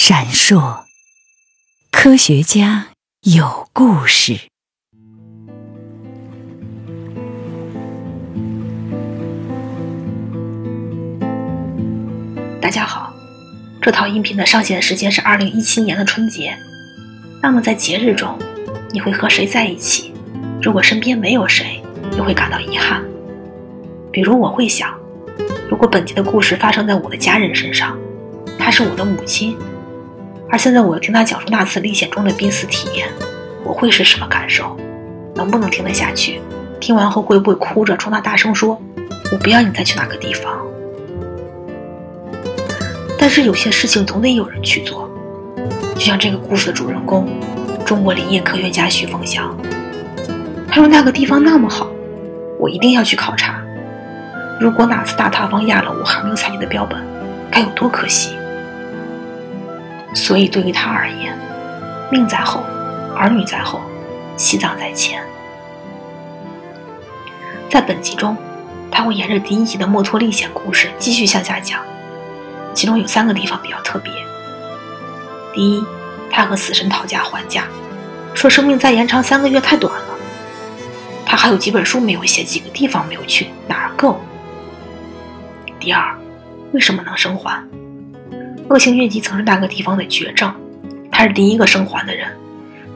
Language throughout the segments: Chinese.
闪烁，科学家有故事。大家好，这套音频的上线时间是二零一七年的春节。那么在节日中，你会和谁在一起？如果身边没有谁，又会感到遗憾。比如我会想，如果本集的故事发生在我的家人身上，她是我的母亲，而现在我要听他讲述那次历险中的濒死体验，我会是什么感受？能不能听得下去？听完后会不会哭着冲他大声说：“我不要你再去那个地方？”但是有些事情总得有人去做，就像这个故事的主人公，中国林业科学家徐凤祥。他说那个地方那么好，我一定要去考察。如果哪次大塌方压了我还没有采集的标本，该有多可惜！所以对于他而言，命在后，儿女在后，西藏在前。在本集中，他会沿着第一集的墨脱历险故事继续向下讲。其中有三个地方比较特别。第一，他和死神讨价还价，说生命再延长三个月太短了。他还有几本书没有写，几个地方没有去，哪儿够？第二，为什么能生还？恶性疟疾曾是那个地方的绝症，他是第一个生还的人。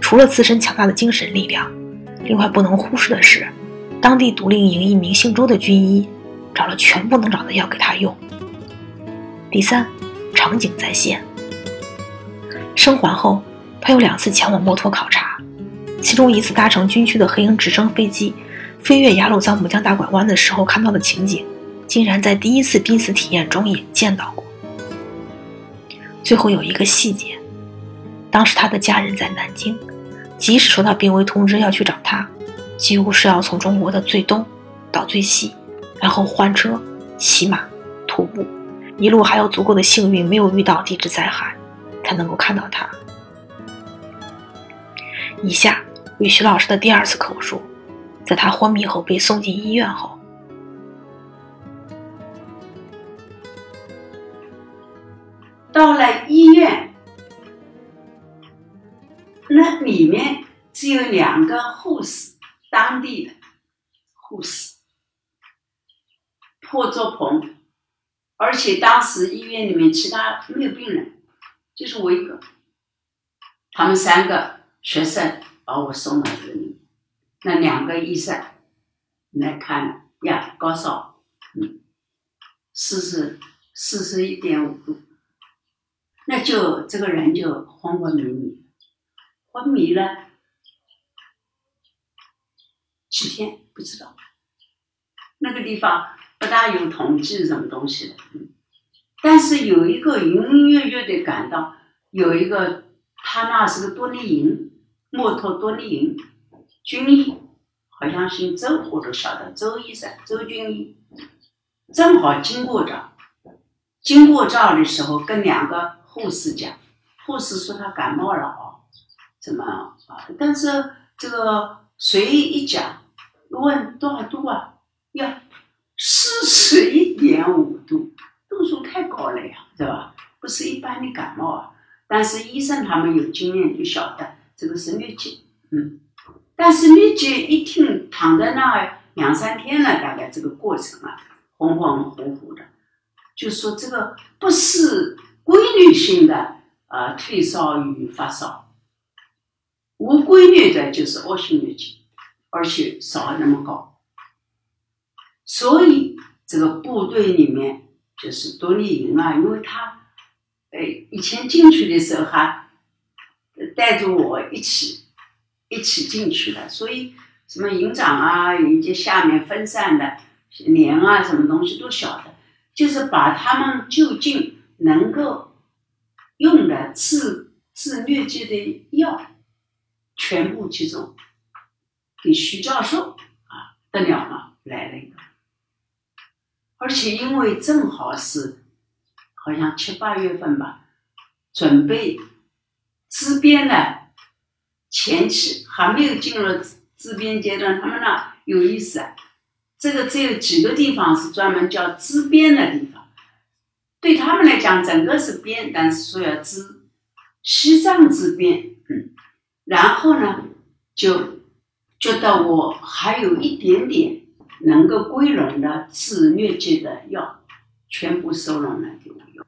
除了自身强大的精神力量，另外不能忽视的是，当地独立营一名姓周的军医，找了全部能找的药给他用。第三，场景再现。生还后，他有两次前往墨脱考察，其中一次搭乘军区的黑鹰直升飞机飞越雅鲁藏布江大拐弯的时候看到的情景，竟然在第一次濒死体验中也见到过。最后有一个细节，当时他的家人在南京，即使收到病危通知要去找他，几乎是要从中国的最东到最西，然后换车、骑马、徒步。一路还有足够的幸运，没有遇到地质灾害，才能够看到他。以下为徐老师的第二次口述，在他昏迷后被送进医院后，到了医院，那里面只有两个护士，当地的护士，破桌棚。而且当时医院里面其他没有病人，就是我一个。他们三个学生把我送到这里，那两个医生来看呀，高烧，嗯，四十四十一点五度，那就这个人就昏昏迷迷，昏迷了几天不知道，那个地方。不大有统计什么东西的，但是有一个隐隐约约的感到，有一个他那是个多利营，墨脱多利营军医，好像姓周，我都晓得周医生，周军医，正好经过这，经过这的时候，跟两个护士讲，护士说他感冒了哦，怎么啊？但是这个谁一讲，问多少度啊？呀？四十一点五度，度数太高了呀，是吧？不是一般的感冒啊。但是医生他们有经验，就晓得这个是疟疾，嗯。但是疟疾一听躺在那两三天了，大概这个过程啊，恍恍惚惚的，就说这个不是规律性的呃退烧与发烧，无规律的就是恶性疟疾，而且烧那么高。所以这个部队里面就是多立营啊，因为他，哎，以前进去的时候还带着我一起一起进去的，所以什么营长啊，以及下面分散的连啊，什么东西都晓得，就是把他们就近能够用的治治疟疾的药全部集中给徐教授啊，得了吗？来了一个。而且因为正好是，好像七八月份吧，准备支边的前期还没有进入支边阶段。他们那有意思啊，这个只有几个地方是专门叫支边的地方，对他们来讲整个是边，但是说要支西藏之变，嗯，然后呢，就觉得我还有一点点能够归拢的治疟疾的药，全部收拢了给我用。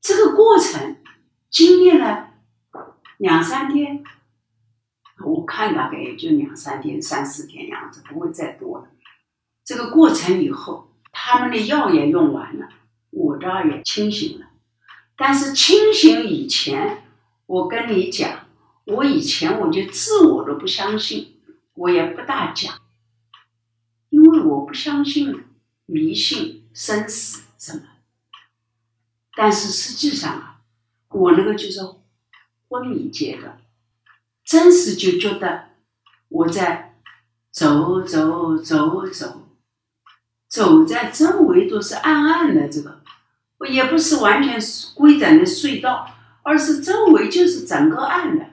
这个过程经历了两三天，我看大概也就两三天、三四天样子，不会再多了。这个过程以后，他们的药也用完了，我这儿也清醒了。但是清醒以前，我跟你讲，我以前我就自我都不相信，我也不大讲，因为我不相信迷信生死什么。但是实际上啊，我那个就是昏迷阶段，真是就觉得我在走走走走，走在周围都是暗暗的这个。也不是完全规整的隧道，而是周围就是整个暗的，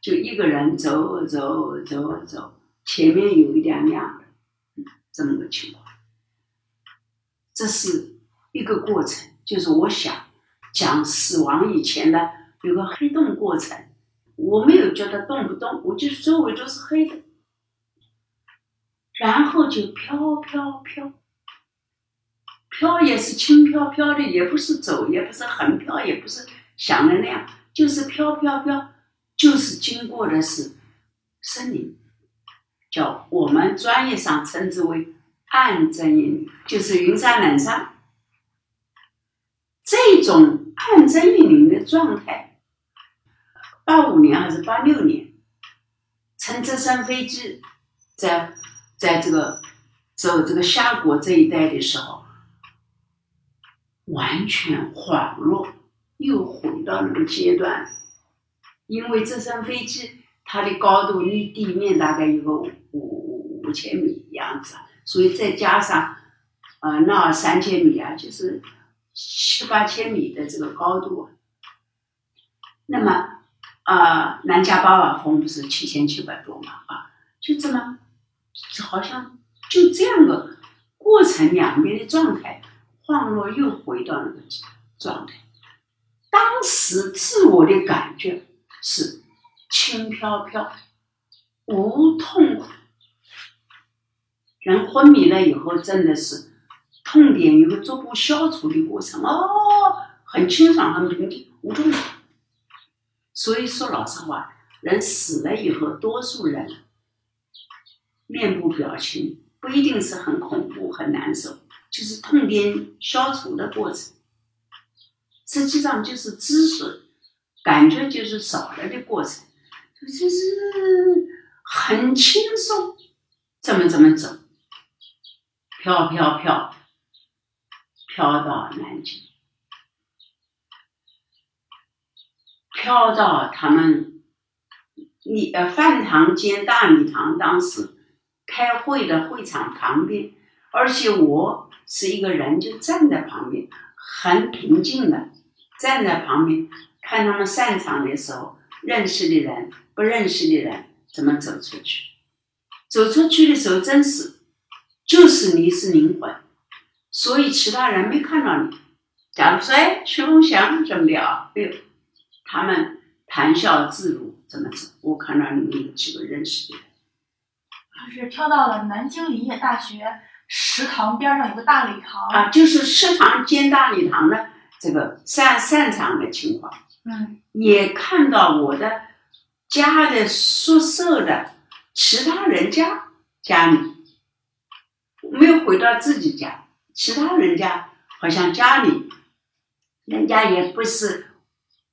就一个人走走走走，前面有一点亮的，这么个情况。这是一个过程，就是我想讲死亡以前的有个黑洞过程，我没有觉得动不动，我就是周围都是黑的，然后就飘飘飘。飘也是轻飘飘的，也不是走，也不是横飘，也不是想的那样，就是飘飘飘，就是经过的是森林，叫我们专业上称之为暗针引领，就是云山冷山。这种暗针引领的状态，八五年还是八六年，乘直升飞机在在这个走这个峡谷这一带的时候。完全恍若又回到那个阶段，因为这身飞机它的高度离地面大概有个五五五千米样子，所以再加上呃那三千米啊，就是七八千米的这个高度。那么啊，南迦巴瓦峰不是七千七百多嘛啊，就这么好像就这样的过程，两边的状态。恍若又回到那个状态，当时自我的感觉是轻飘飘，无痛苦。人昏迷了以后，真的是痛点有个逐步消除的过程哦，很清爽，很平静，无痛苦。所以说老实话，人死了以后，多数人面部表情不一定是很恐怖、很难受。就是痛点消除的过程，实际上就是知识感觉就是少了的过程，就是很轻松，怎么怎么走，飘飘飘，飘到南京，飘到他们你呃饭堂兼大礼堂，当时开会的会场旁边，而且我。是一个人就站在旁边，很平静的站在旁边，看他们散场的时候，认识的人、不认识的人怎么走出去。走出去的时候，真是就是你是灵魂，所以其他人没看到你。假如说哎，徐凤祥怎么的啊？哎呦，他们谈笑自如，怎么走？我看到你们有几个认识的人。他是跳到了南京林业大学。食堂边上有个大礼堂啊，就是食堂兼大礼堂的这个散散场的情况。嗯，也看到我的家的宿舍的其他人家家里没有回到自己家，其他人家好像家里人家也不是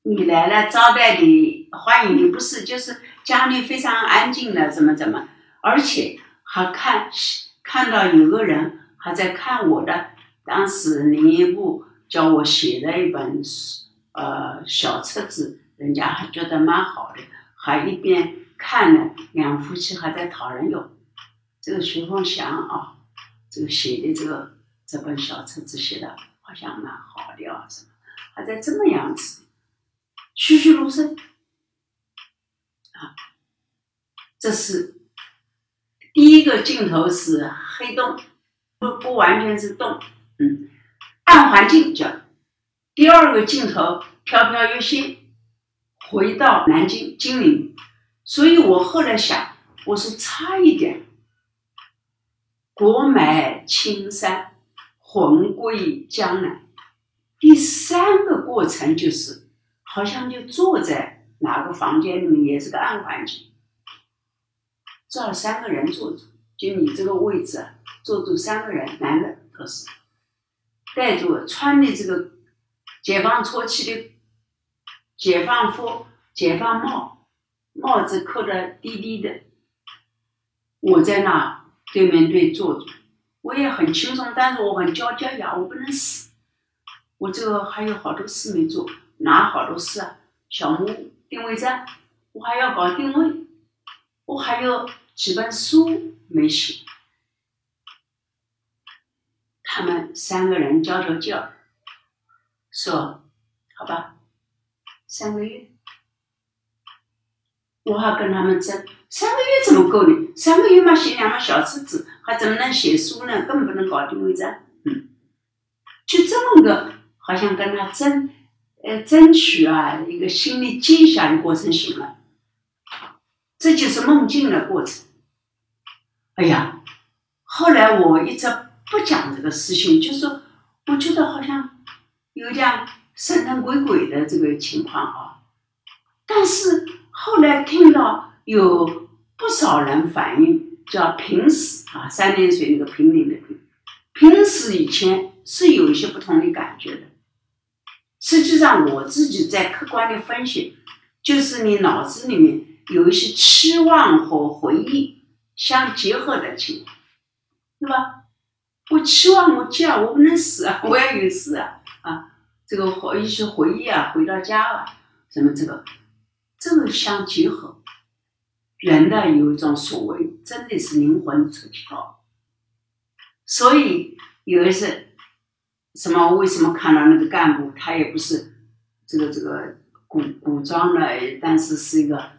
你来了招待你欢迎你，不是就是家里非常安静的怎么怎么，而且还看。看到有个人还在看我的，当时林一部叫我写的一本书呃小册子，人家还觉得蛮好的，还一边看呢，两夫妻还在讨论哟。这个徐凤祥啊，这个写的这个这本小册子写的好像蛮好的啊，什么还在这么样子，栩栩如生啊，这是。第一个镜头是黑洞，不不完全是洞，嗯，暗环境叫。第二个镜头飘飘欲仙，回到南京金陵，所以我后来想，我是差一点，国埋青山，魂归江南。第三个过程就是，好像就坐在哪个房间里面，也是个暗环境，这三个人坐住，就你这个位置啊，坐住三个人，男的都是，戴着穿的这个解放初期的解放服、解放帽，帽子扣的低低的。我在那对面对坐着，我也很轻松，但是我很焦焦呀，我不能死。我这个还有好多事没做，哪好多事啊？小木定位站，我还要搞定位，我还有几本书没写。他们三个人交交叫，说：“好吧，三个月。”我还跟他们争，三个月怎么够呢？三个月嘛，写两本小册子，还怎么能写书呢？根本不能搞定位站。嗯，就这么个，好像跟他争，呃，争取啊，一个心理接下的过程行了。这就是梦境的过程。哎呀，后来我一直不讲这个事情，就说我觉得好像有点神神鬼鬼的这个情况啊。但是后来听到有不少人反映，叫平时啊，三点水那个平顶的平，平时以前是有一些不同的感觉的。实际上我自己在客观的分析，就是你脑子里面有一些期望和回忆相结合的情况，对吧？我期望我家我不能死啊，我要有事啊啊，这个回一些回忆啊，回到家啊，什么这个，这个相结合，人的有一种所谓真的是灵魂出窍，所以有一次什么为什么看到那个干部，他也不是这个这个古古装的，但是是一个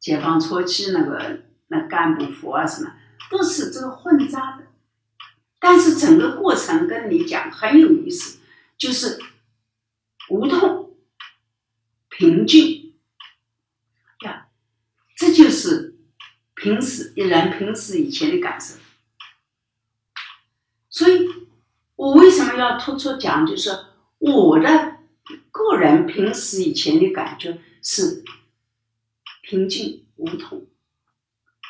解放初期那个那干部服啊什么，都是这个混杂的。但是整个过程跟你讲很有意思，就是无痛、平静呀，这就是平时人平时以前的感受。所以，我为什么要突出讲，就是我的个人平时以前的感觉是平静无痛，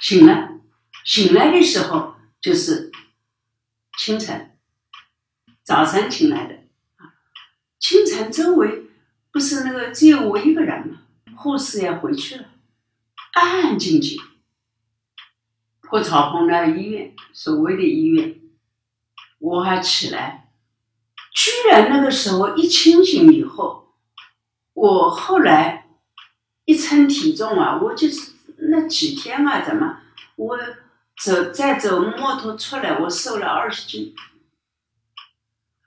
醒来，醒来的时候就是。清晨，早晨醒来的啊，清晨周围不是那个只有我一个人嘛，护士也回去了，安安静静。破草棚的医院，所谓的医院，我还起来，居然那个时候一清醒以后，我后来一称体重啊，我就是那几天啊，怎么我？走再走摩托出来，我瘦了二十斤，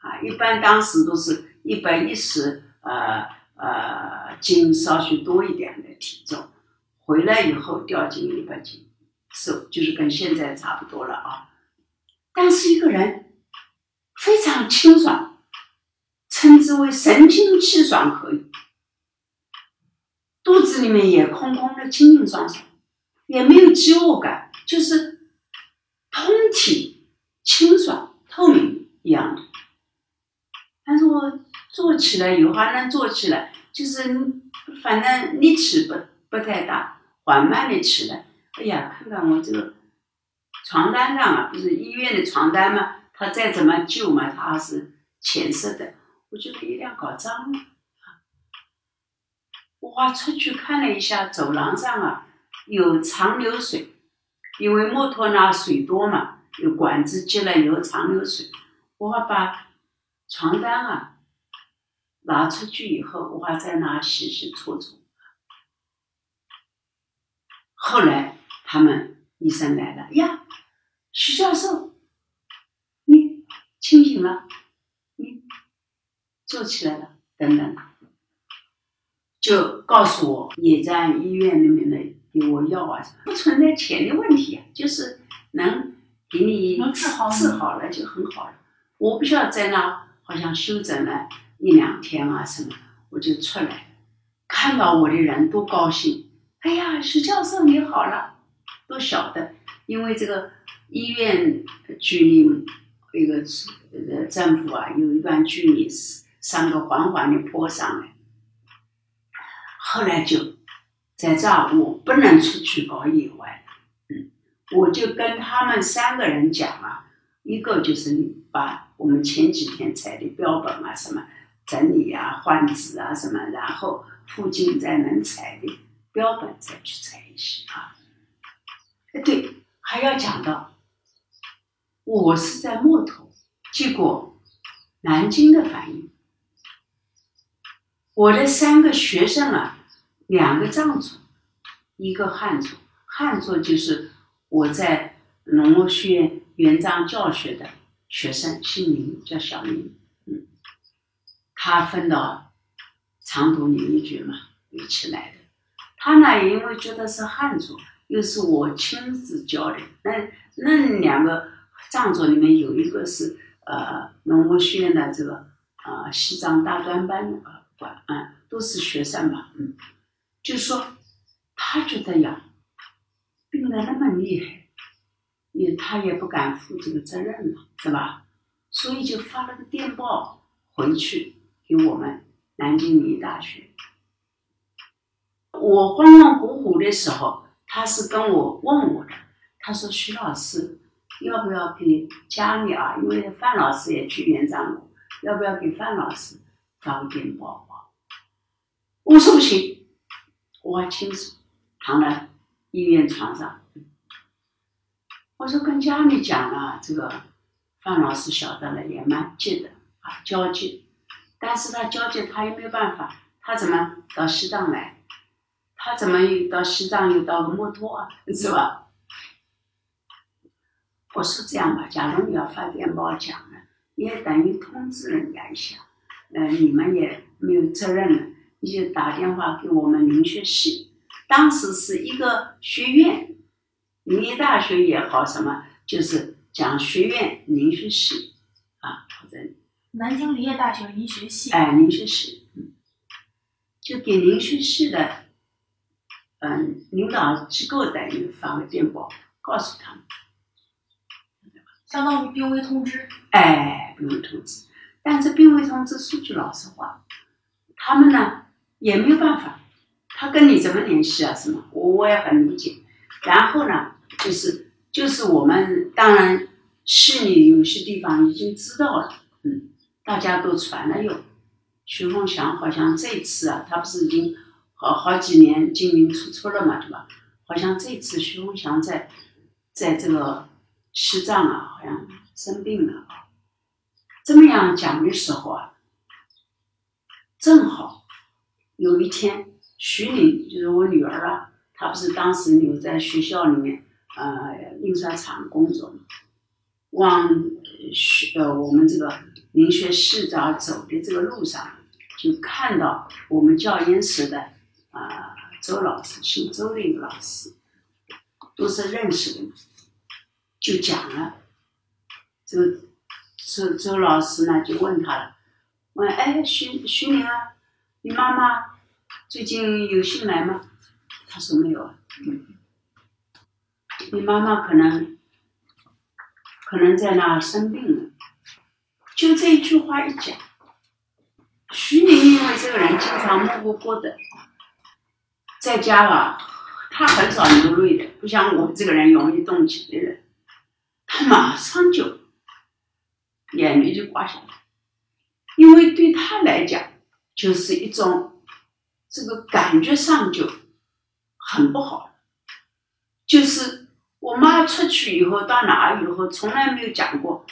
啊，一般当时都是一百一十呃呃斤，稍许多一点的体重，回来以后掉进一百斤，瘦就是跟现在差不多了啊。但是一个人非常清爽，称之为神清气爽可以，肚子里面也空空的，清清爽爽，也没有饥饿感，就是。通体清爽透明一样的，但是我坐起来以后还能坐起来，就是反正力气不不太大，缓慢的起来。哎呀，看看我这个床单上啊，不是医院的床单嘛，它再怎么旧嘛，它是浅色的，我觉得有点搞脏了。我还出去看了一下走廊上啊，有长流水。因为摩托那水多嘛，有管子接了有长流水，我把床单啊拿出去以后，我还在那洗洗搓搓。后来他们医生来了，呀，徐教授，你清醒了，你坐起来了，等等，就告诉我也在医院里面的。给我药啊，不存在钱的问题啊，就是能给你能治好治好了就很好了。我不需要在那好像休整了一两天啊什么，我就出来了。看到我的人都高兴。哎呀，徐教授你好了，都晓得，因为这个医院距离那个呃政府啊有一段距离，是上个缓缓的坡上来。后来就在这儿，我不能出去搞野外，嗯，我就跟他们三个人讲啊，一个就是你把我们前几天采的标本啊什么整理啊、换纸啊什么，然后附近再能采的。标本再去采一些啊，哎对，还要讲到，我是在木头，结果南京的反应，我的三个学生啊，两个藏族，一个汉族，汉族就是我在农牧学院园藏教学的学生，姓林，叫小林，嗯，他分到长途林业局嘛，一起来的。他呢，因为觉得是汉族，又是我亲自教的，那那两个藏族里面有一个是呃农牧学院的这个呃西藏大专班的管，嗯，都是学生嘛，嗯，就说他觉得呀，病得那么厉害，也他也不敢负这个责任了，是吧？所以就发了个电报回去给我们南京理大学。我恍恍惚惚的时候，他是跟我问我的，他说：“徐老师，要不要给家里啊？因为范老师也去园藏过，要不要给范老师发个电报？”我说不行，我清楚，躺在医院床上。我说跟家里讲了，这个范老师晓得了也蛮急的啊，焦急，但是他焦急他也没有办法，他怎么到西藏来？他怎么又到西藏又到了墨脱？是吧？我说这样吧，假如你要发电报讲了，也等于通知人家一下，呃，你们也没有责任了，就打电话给我们灵学系，当时是一个学院，林业大学也好，什么就是讲学院灵学系啊，或者南京林业大学林学系，哎，林学系，嗯，就给林学系的。嗯，领导机构等于发个电报告诉他们，相当于病危通知。哎，病危通知。但是病危通知说句老实话，他们呢也没有办法，他跟你怎么联系啊？什么？我我也很理解。然后呢，就是就是我们当然市里有些地方已经知道了，嗯，大家都传了有。徐凤祥好像这次啊，他不是已经。好好几年进进出出了嘛，对吧？好像这次徐凤祥在在这个西藏啊，好像生病了。这么样讲的时候啊，正好有一天，徐玲就是我女儿啊，她不是当时留在学校里面呃印刷厂工作嘛，往学呃我们这个灵学系长走的这个路上，就看到我们教研室的。啊，周老师，姓周的一个老师，都是认识的，就讲了。这个周周老师呢，就问他了，问哎，徐徐宁啊，你妈妈最近有信来吗？他说没有。嗯，你妈妈可能可能在那生病了。就这一句话一讲，徐宁因为这个人经常默不啵的。在家啊，他很少流泪的，不像我这个人容易动情的人，他马上就眼泪就挂下来，因为对他来讲，就是一种这个感觉上就很不好，就是我妈出去以后到哪儿以后，从来没有讲过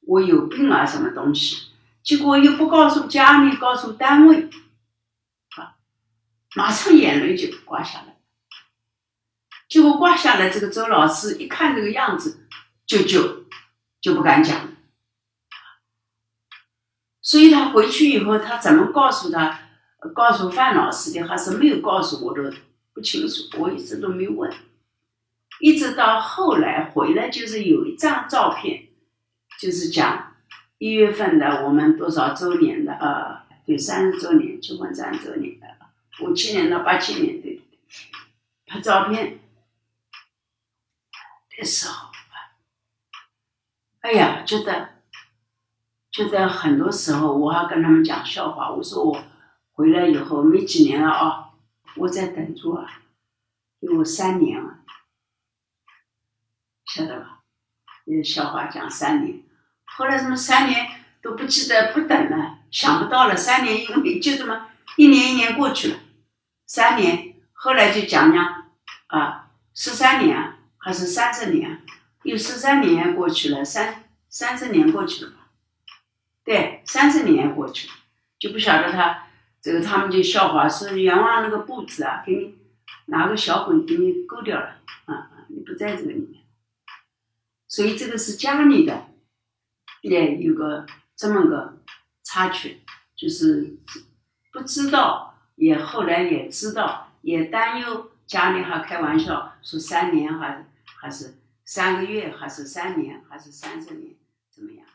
我有病啊什么东西，结果又不告诉家里，告诉单位。啊马上眼泪就挂下来，结果挂下来，这个周老师一看这个样子，就就就不敢讲。所以他回去以后，他怎么告诉他，告诉范老师的，还是没有告诉我都不清楚，我一直都没问。一直到后来回来，就是有一张照片，就是讲一月份的我们多少周年的，呃，对，三十周年，结婚三十周年的。五七年到八七年，对，拍照片的时候，哎呀，觉得觉得很多时候我还跟他们讲笑话，我说我回来以后没几年了啊，我在等住啊，有三年了，晓得吧？那笑话讲三年，后来什么三年都不记得，不等了，想不到了，三年因为 就这么一年一年过去了，三年，后来就讲讲啊，十三年还是三十年啊，有十三年过去了，三三十年过去了吧？对，三十年过去了，就不晓得他这个他们就笑话说阎王那个布子啊，给你拿个小鬼给你勾掉了，啊啊，你不在这个里面。所以这个是家里的，也有个这么个插曲，就是不知道，也后来也知道，也担忧，家里还开玩笑说三年还还是三个月，还是三年，还是三十年，怎么样？